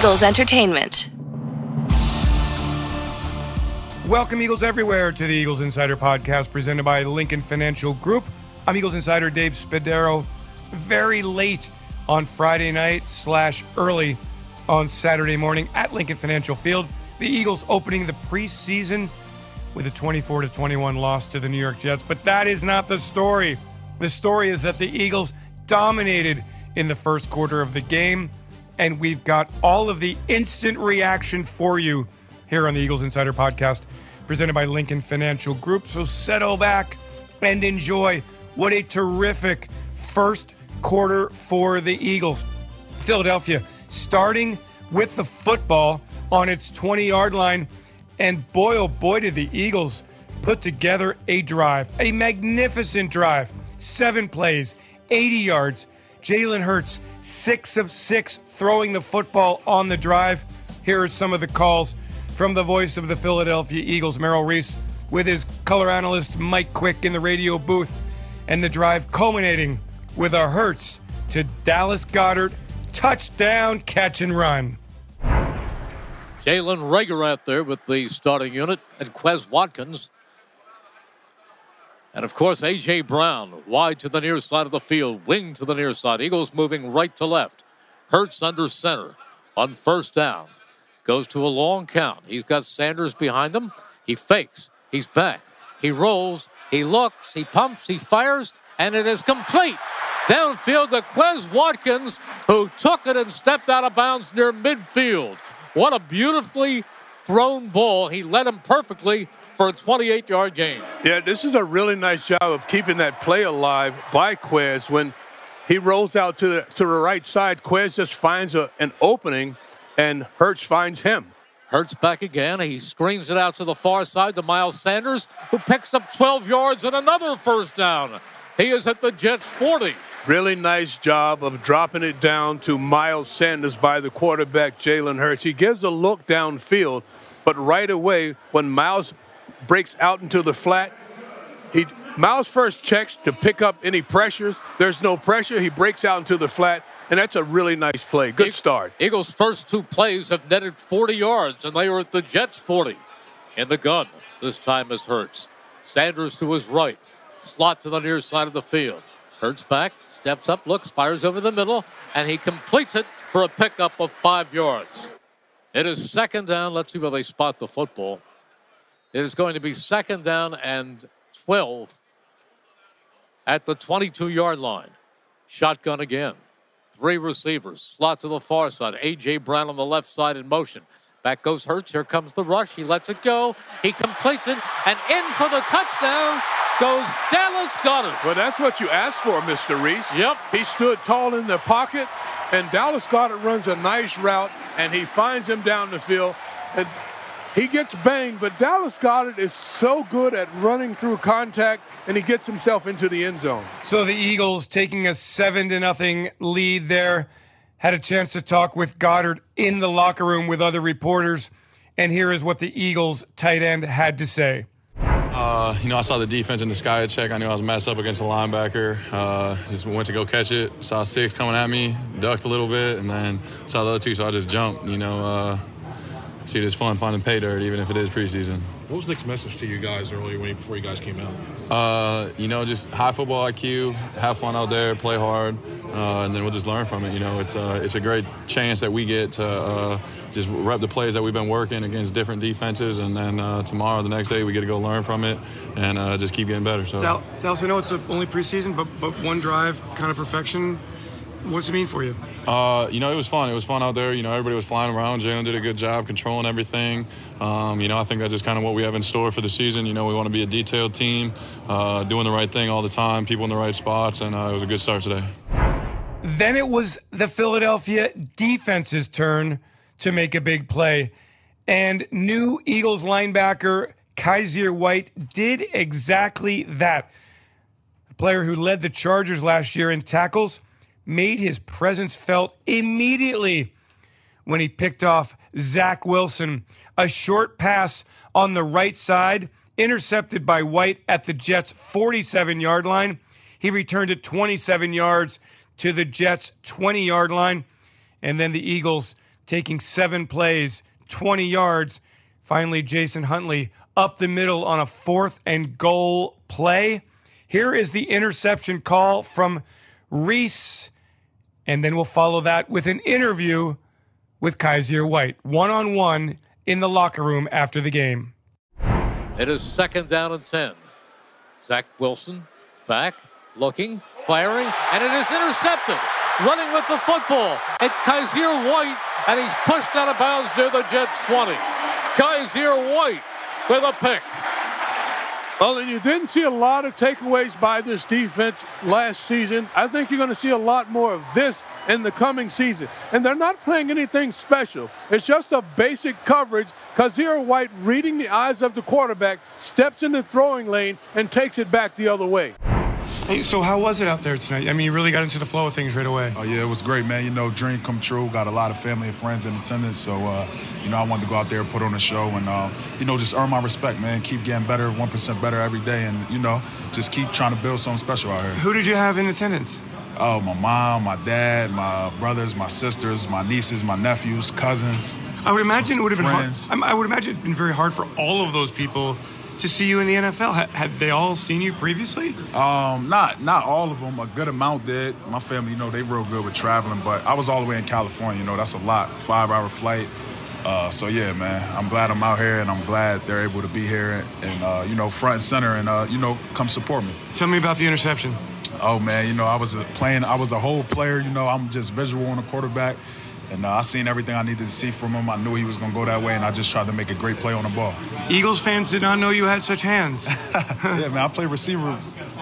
Eagles Entertainment. Welcome, Eagles everywhere, to the Eagles Insider Podcast presented by Lincoln Financial Group. I'm Eagles Insider Dave Spadaro. Very late on Friday night slash early on Saturday morning at Lincoln Financial Field. The Eagles opening the preseason with a 24 to 21 loss to the New York Jets. But that is not the story. The story is that the Eagles dominated in the first quarter of the game, and we've got all of the instant reaction for you here on the Eagles Insider Podcast, presented by Lincoln Financial Group. So settle back and enjoy what a terrific first quarter for the Eagles. Philadelphia starting with the football on its 20 yard line. And boy, oh boy, did the Eagles put together a drive, a magnificent drive. Seven plays, 80 yards. Jalen Hurts, six of six, throwing the football on the drive. Here are some of the calls from the voice of the Philadelphia Eagles, Merrill Reese, with his color analyst Mike Quick in the radio booth, and the drive culminating with a Hurts to Dallas Goedert touchdown catch and run. Jalen Reagor out there with the starting unit, and Quez Watkins. And of course, A.J. Brown wide to the near side of the field, wing to the near side. Eagles moving right to left. Hurts under center on first down. Goes to a long count. He's got Sanders behind him. He fakes. He's back. He rolls. He looks. He pumps. He fires. And it is complete. Downfield to Quez Watkins, who took it and stepped out of bounds near midfield. What a beautifully thrown ball. He led him perfectly for a 28 yard gain. Yeah, this is a really nice job of keeping that play alive by Quez. When he rolls out to the, to the right side, Quez just finds a, an opening, and Hurts finds him. Hurts back again. He screens it out to the far side to Miles Sanders, who picks up 12 yards and another first down. He is at the Jets 40. Really nice job of dropping it down to Miles Sanders by the quarterback, Jalen Hurts. He gives a look downfield, but right away, when Miles breaks out into the flat, he Miles first checks to pick up any pressures. There's no pressure. He breaks out into the flat, and that's a really nice play. Good start. Eagles' first two plays have netted 40 yards, and they were at the Jets 40. In the gun, this time is Hurts. Sanders to his right. Slot to the near side of the field. Hurts back, steps up, looks, fires over the middle, and he completes it for a pickup of five yards. It is second down. Let's see where they spot the football. It is going to be second down and 12 at the 22 yard line. Shotgun again. Three receivers. Slot to the far side. A.J. Brown on the left side in motion. Back goes Hurts. Here comes the rush. He lets it go. He completes it. And in for the touchdown goes Dallas Goedert. Well, that's what you asked for, Mr. Reese. Yep. He stood tall in the pocket, and Dallas Goedert runs a nice route, and he finds him down the field. And he gets banged, but Dallas Goedert is so good at running through contact, and he gets himself into the end zone. So the Eagles taking a seven to nothing lead there. Had a chance to talk with Goedert in the locker room with other reporters, and here is what the Eagles tight end had to say. Uh, you know, I saw the defense in the sky check. I knew I was messed up against a linebacker. Uh, just went to go catch it. Saw six coming at me, ducked a little bit, and then saw the other two, so I just jumped. You know, uh, see, it's fun finding pay dirt, even if it is preseason. What was Nick's message to you guys earlier when, before you guys came out? Uh, you know, just high football IQ, have fun out there, play hard, uh, and then we'll just learn from it. You know, it's uh, it's a great chance that we get to uh, just rep the plays that we've been working against different defenses, and then uh, tomorrow, the next day, we get to go learn from it and uh, just keep getting better. So, Dallas, I know it's only preseason, but but one drive, kind of perfection. What's it mean for you? Uh, you know, it was fun. It was fun out there. You know, everybody was flying around. Jalen did a good job controlling everything. Um, you know, I think that's just kind of what we have in store for the season. You know, we want to be a detailed team, uh, doing the right thing all the time, people in the right spots, and uh, it was a good start today. Then it was the Philadelphia defense's turn to make a big play. And new Eagles linebacker Kyzir White did exactly that. A player who led the Chargers last year in tackles made his presence felt immediately when he picked off Zach Wilson. A short pass on the right side, intercepted by White at the Jets' 47 yard line. He returned it 27 yards to the Jets' 20 yard line. And then the Eagles taking seven plays, 20 yards. Finally, Jason Huntley up the middle on a fourth and goal play. Here is the interception call from Reese, and then we'll follow that with an interview with Kyzir White, one on one in the locker room after the game. It is second down and 10. Zach Wilson back, looking, firing, and it is intercepted. Running with the football. It's Kyzir White, and he's pushed out of bounds near the Jets 20. Kyzir White with a pick. Well, you didn't see a lot of takeaways by this defense last season. I think you're going to see a lot more of this in the coming season. And they're not playing anything special. It's just a basic coverage. Kyzir White, reading the eyes of the quarterback, steps in the throwing lane and takes it back the other way. Hey, so how was it out there tonight? I mean, you really got into the flow of things right away. Oh yeah, it was great, man. You know, dream come true. Got a lot of family and friends in attendance, so uh, you know, I wanted to go out there, put on a show, and uh, you know, just earn my respect, man. Keep getting better, one percent better every day, and you know, just keep trying to build something special out here. Who did you have in attendance? Oh, my mom, my dad, my brothers, my sisters, my nieces, my nephews, cousins. I would imagine it would have been hard. friends. I would imagine it'd been very hard for all of those people to see you in the NFL. Had, had they all seen you previously? Um, not not all of them. A good amount did. My family, you know, they real good with traveling, but I was all the way in California. You know, that's a lot. Five hour flight. Uh, so yeah, man, I'm glad I'm out here, and I'm glad they're able to be here and uh, you know front and center, and uh, you know come support me. Tell me about the interception. Oh man, you know I was a playing. I was a whole player. You know, I'm just visual on the quarterback, and uh, I seen everything I needed to see from him. I knew he was gonna go that way, and I just tried to make a great play on the ball. Eagles fans did not know you had such hands. yeah, man, I played receiver,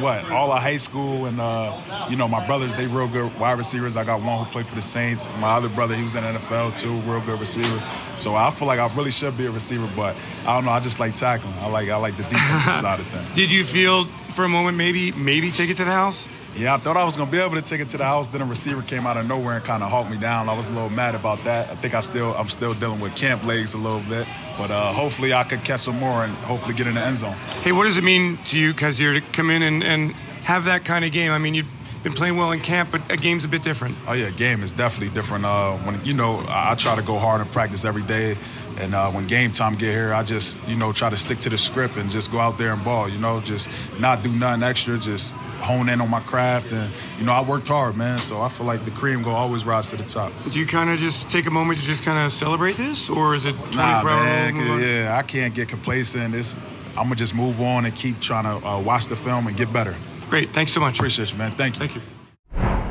what, all of high school, and uh, you know, my brothers, they real good wide receivers. I got one who played for the Saints. My other brother, he was in the NFL too, real good receiver. So I feel like I really should be a receiver, but I don't know. I just like tackling. I like I like the defensive side of things. did you feel for a moment maybe maybe take it to the house? Yeah, I thought I was gonna be able to take it to the house. Then a receiver came out of nowhere and kind of hawked me down. I was a little mad about that. I think I still I'm still dealing with camp legs a little bit, but uh, hopefully I could catch some more and hopefully get in the end zone. Hey, what does it mean to you, Kyzir, to come in and, and have that kind of game? I mean, you've been playing well in camp, but a game's a bit different. Oh yeah, game is definitely different. Uh, when you know, I, I try to go hard and practice every day, and uh, when game time get here, I just you know try to stick to the script and just go out there and ball. You know, just not do nothing extra, just hone in on my craft, and you know I worked hard, man. So I feel like the cream will always rise to the top. Do you kind of just take a moment to just kind of celebrate this, or is it 24 Nah, man, move on? yeah, I can't get complacent. It's, I'm gonna just move on and keep trying to uh, watch the film and get better. Great, thanks so much. Appreciate you, man. Thank you. Thank you.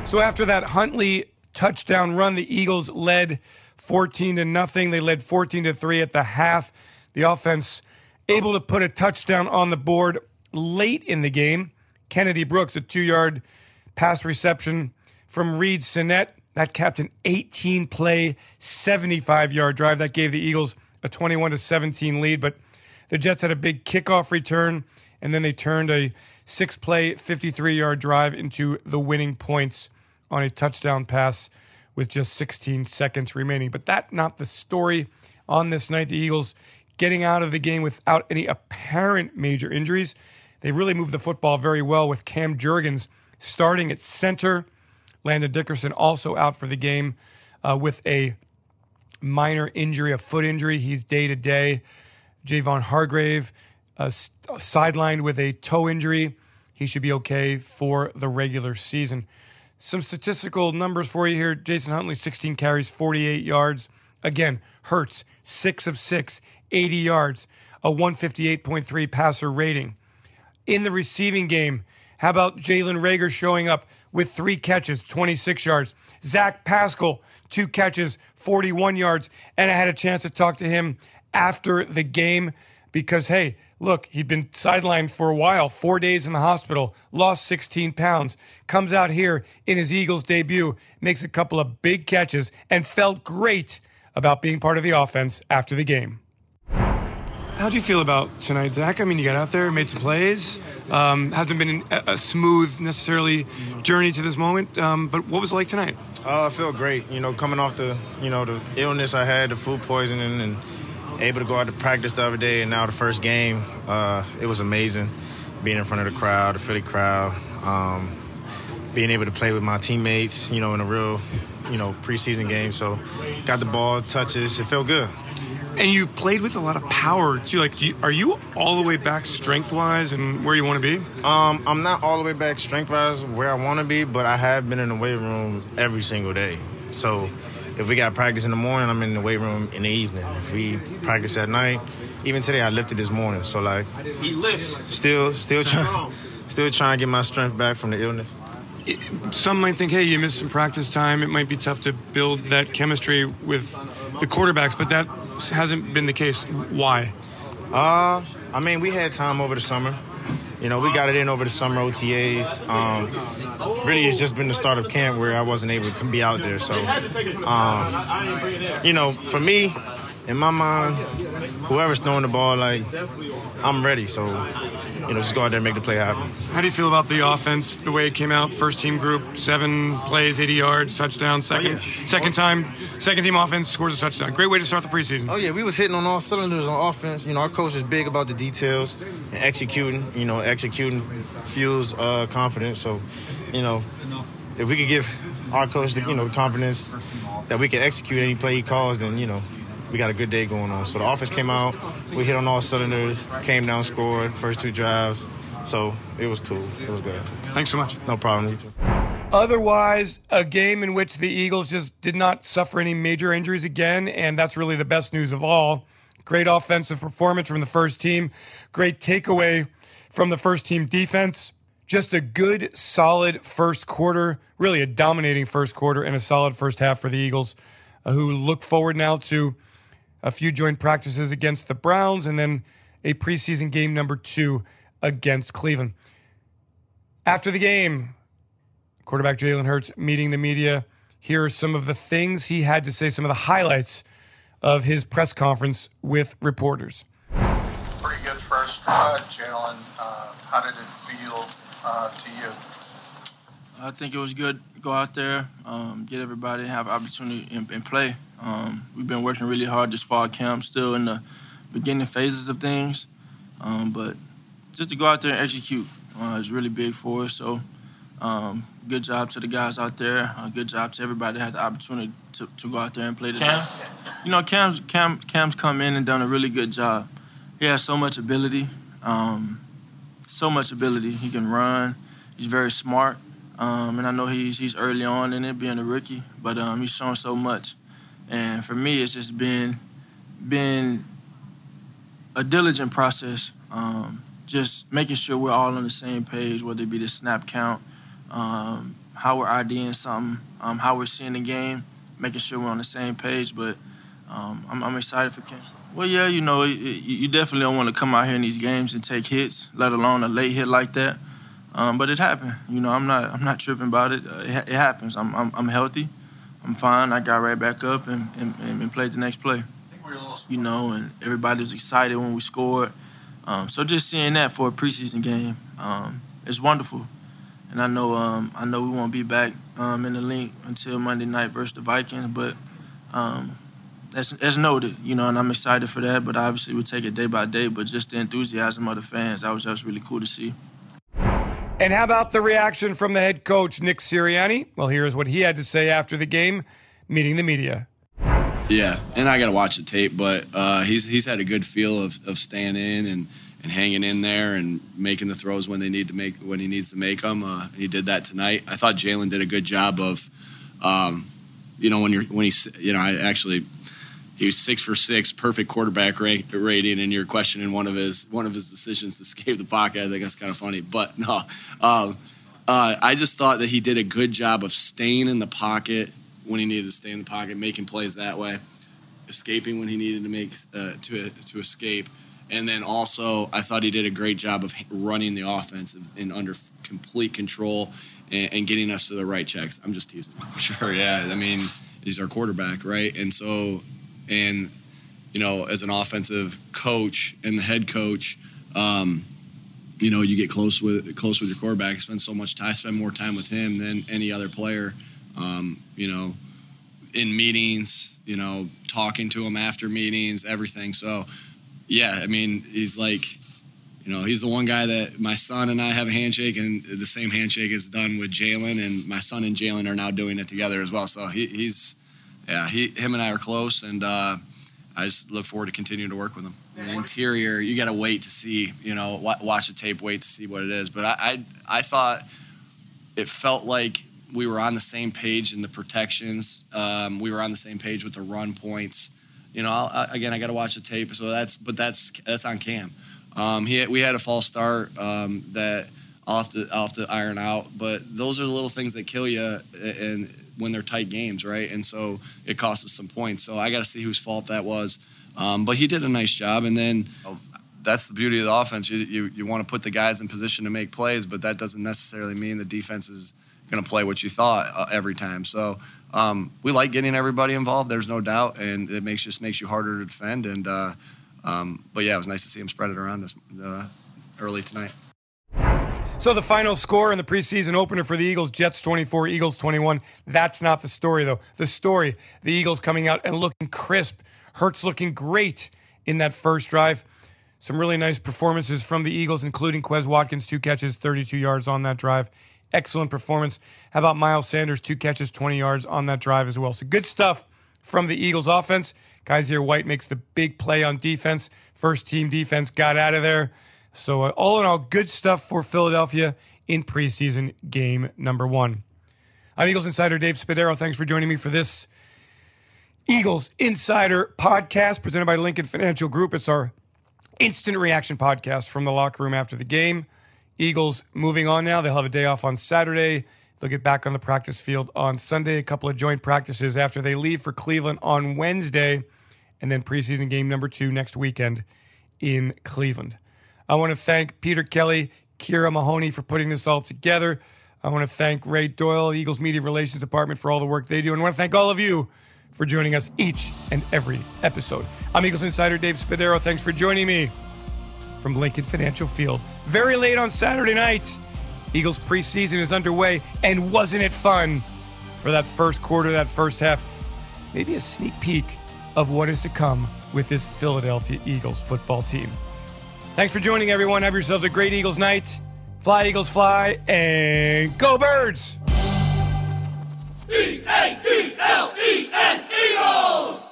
So after that Huntley touchdown run, the Eagles led 14 to nothing. They led 14 to 3 at the half. The offense able to put a touchdown on the board late in the game. Kennedy Brooks, a two-yard pass reception from Reid Sinnett. That capped an 18 play, 75 yard drive. That gave the Eagles a 21 to 17 lead. But the Jets had a big kickoff return, and then they turned a six play, 53 yard drive into the winning points on a touchdown pass with just 16 seconds remaining. But that not the story on this night. The Eagles getting out of the game without any apparent major injuries. They really moved the football very well with Cam Jurgens starting at center. Landon Dickerson also out for the game uh, with a minor injury, a foot injury. He's day to day. Javon Hargrave uh, sidelined with a toe injury. He should be okay for the regular season. Some statistical numbers for you here. Jason Huntley, 16 carries, 48 yards. Again, Hurts, 6 of 6, 80 yards, a 158.3 passer rating. In the receiving game, how about Jalen Reagor showing up with three catches, 26 yards? Zach Pascal, two catches, 41 yards. And I had a chance to talk to him after the game because, hey, look, he'd been sidelined for a while, four days in the hospital, lost 16 pounds, comes out here in his Eagles debut, makes a couple of big catches, and felt great about being part of the offense after the game. How do you feel about tonight, Zach? I mean, you got out there, made some plays. Um, hasn't been a, a smooth necessarily journey to this moment, um, but what was it like tonight? Uh, I feel great. You know, coming off the you know the illness I had, the food poisoning, and able to go out to practice the other day, and now the first game, uh, it was amazing. Being in front of the crowd, the Philly crowd, um, being able to play with my teammates, you know, in a real you know preseason game. So got the ball, touches, it felt good. And you played with a lot of power too. Like, you, are you all the way back strength wise and where you want to be? Um, I'm not all the way back strength wise where I want to be, but I have been in the weight room every single day. So if we got practice in the morning, I'm in the weight room in the evening. If we practice at night, even today I lifted this morning. So like, he lifts. Still, still trying, still trying to get my strength back from the illness. Some might think, hey, you missed some practice time. It might be tough to build that chemistry with the quarterbacks, but that hasn't been the case. Why? Uh, I mean, we had time over the summer. You know, we got it in over the summer OTAs. Um, really, it's just been the start of camp where I wasn't able to be out there. So, um, you know, for me, in my mind, whoever's throwing the ball, like, I'm ready. So, you know, just go out there and make the play happen. How do you feel about the offense, the way it came out? First team group, seven plays, 80 yards, touchdown. Second, oh, yeah. second time, second team offense scores a touchdown. Great way to start the preseason. Oh yeah, we was hitting on all cylinders on offense. You know, our coach is big about the details and executing. You know, executing fuels uh, confidence. So, you know, if we could give our coach the you know confidence that we can execute any play he calls, then you know we got a good day going on. So the offense came out, we hit on all cylinders, came down, scored first two drives. So it was cool. It was good. Thanks so much. No problem. You too. Otherwise, a game in which the Eagles just did not suffer any major injuries again, and that's really the best news of all. Great offensive performance from the first team. Great takeaway from the first team defense. Just a good, solid first quarter, really a dominating first quarter and a solid first half for the Eagles, uh, who look forward now to a few joint practices against the Browns, and then a preseason game number two against Cleveland. After the game, quarterback Jalen Hurts meeting the media. Here are some of the things he had to say, some of the highlights of his press conference with reporters. Pretty good first uh, Jalen. Uh, how did it feel uh, to you? I think it was good. Go out there, um, get everybody have opportunity and, and play. Um, we've been working really hard this fall camp, still in the beginning phases of things, um, but just to go out there and execute uh, is really big for us. So, um, good job to the guys out there. Uh, good job to everybody that had the opportunity to, to go out there and play today. Cam, you know, Cam's Cam Cam's come in and done a really good job. He has so much ability, um, so much ability. He can run. He's very smart. Um, and I know he's he's early on in it, being a rookie, but um, he's shown so much. And for me, it's just been been a diligent process. Um, just making sure we're all on the same page, whether it be the snap count, um, how we're IDing something, um, how we're seeing the game, making sure we're on the same page. But um, I'm, I'm, excited for Ken. Well, yeah, you know, you definitely don't want to come out here in these games and take hits, let alone a late hit like that. Um, but it happened. You know, I'm not I'm not tripping about it. Uh, it, it, happens. I'm, I'm, I'm healthy. I'm fine. I got right back up and, and, and played the next play. You know, and everybody was excited when we scored. Um, so just seeing that for a preseason game, um, wonderful. And I know um, I know we won't be back um, in the Linc until Monday night versus the Vikings, but um, that's that's noted, you know, and I'm excited for that. But obviously, we take it day by day. But just the enthusiasm of the fans, that was that was really cool to see. And how about the reaction from the head coach, Nick Sirianni? Well, here's what he had to say after the game, meeting the media. Yeah, and I got to watch the tape, but uh, he's he's had a good feel of, of staying in and, and hanging in there and making the throws when they need to make when he needs to make them. Uh, he did that tonight. I thought Jalen did a good job of, um, you know, when you're when he's you know I actually he was six for six, perfect quarterback rating, and you're questioning one of his one of his decisions to escape the pocket. I think that's kind of funny, but no, um, uh, I just thought that he did a good job of staying in the pocket when he needed to stay in the pocket, making plays that way, escaping when he needed to make uh, to to escape, and then also I thought he did a great job of running the offense in under complete control and, and getting us to the right checks. I'm just teasing. Sure, yeah. I mean, he's our quarterback, right? And so and you know, as an offensive coach and the head coach, um, you know, you get close with close with your quarterback. Spend so much time, spend more time with him than any other player. Um, you know, in meetings, you know, talking to him after meetings, everything. So, yeah, I mean, he's like, you know, he's the one guy that my son and I have a handshake, and the same handshake is done with Jalen, and my son and Jalen are now doing it together as well. So he, he's, yeah, he, him and I are close, and uh, I just look forward to continuing to work with him. The interior, you got to wait to see, you know, watch the tape, wait to see what it is. But I, I, I thought it felt like we were on the same page in the protections. Um, we were on the same page with the run points. You know, I, again, I got to watch the tape. So that's, but that's that's on Cam. Um, he, we had a false start um, that I'll have to I'll have to iron out. But those are the little things that kill you, and when they're tight games, right? And so it costs us some points. So I got to see whose fault that was. Um, but he did a nice job, and then. Oh, that's the beauty of the offense. You, you, you want to put the guys in position to make plays, but that doesn't necessarily mean the defense is going to play what you thought uh, every time. So um, we like getting everybody involved. There's no doubt, and it makes just makes you harder to defend. And uh, um, but yeah, it was nice to see him spread it around this uh, early tonight. So the final score in the preseason opener for the Eagles: Jets 24, Eagles 21. That's not the story, though. The story: the Eagles coming out and looking crisp. Hurts looking great in that first drive. Some really nice performances from the Eagles, including Quez Watkins, two catches, 32 yards on that drive. Excellent performance. How about Miles Sanders? Two catches, 20 yards on that drive as well. So good stuff from the Eagles offense. Kyzir White makes the big play on defense. First team defense got out of there. So, uh, all in all, good stuff for Philadelphia in preseason game number one. I'm Eagles Insider Dave Spadaro. Thanks for joining me for this Eagles Insider podcast presented by Lincoln Financial Group. It's our instant reaction podcast from the locker room after the game. Eagles moving on now. They'll have a day off on Saturday. They'll get back on the practice field on Sunday. A couple of joint practices after they leave for Cleveland on Wednesday. And then preseason game number two next weekend in Cleveland. I want to thank Peter Kelly, Kira Mahoney for putting this all together. I want to thank Ray Doyle, Eagles Media Relations Department, for all the work they do. And I want to thank all of you for joining us each and every episode. I'm Eagles Insider Dave Spadaro. Thanks for joining me from Lincoln Financial Field. Very late on Saturday night, Eagles preseason is underway, and wasn't it fun for that first quarter, that first half? Maybe a sneak peek of what is to come with this Philadelphia Eagles football team. Thanks for joining, everyone. Have yourselves a great Eagles night. Fly, Eagles, fly, and go, birds! E A T L E S Eagles!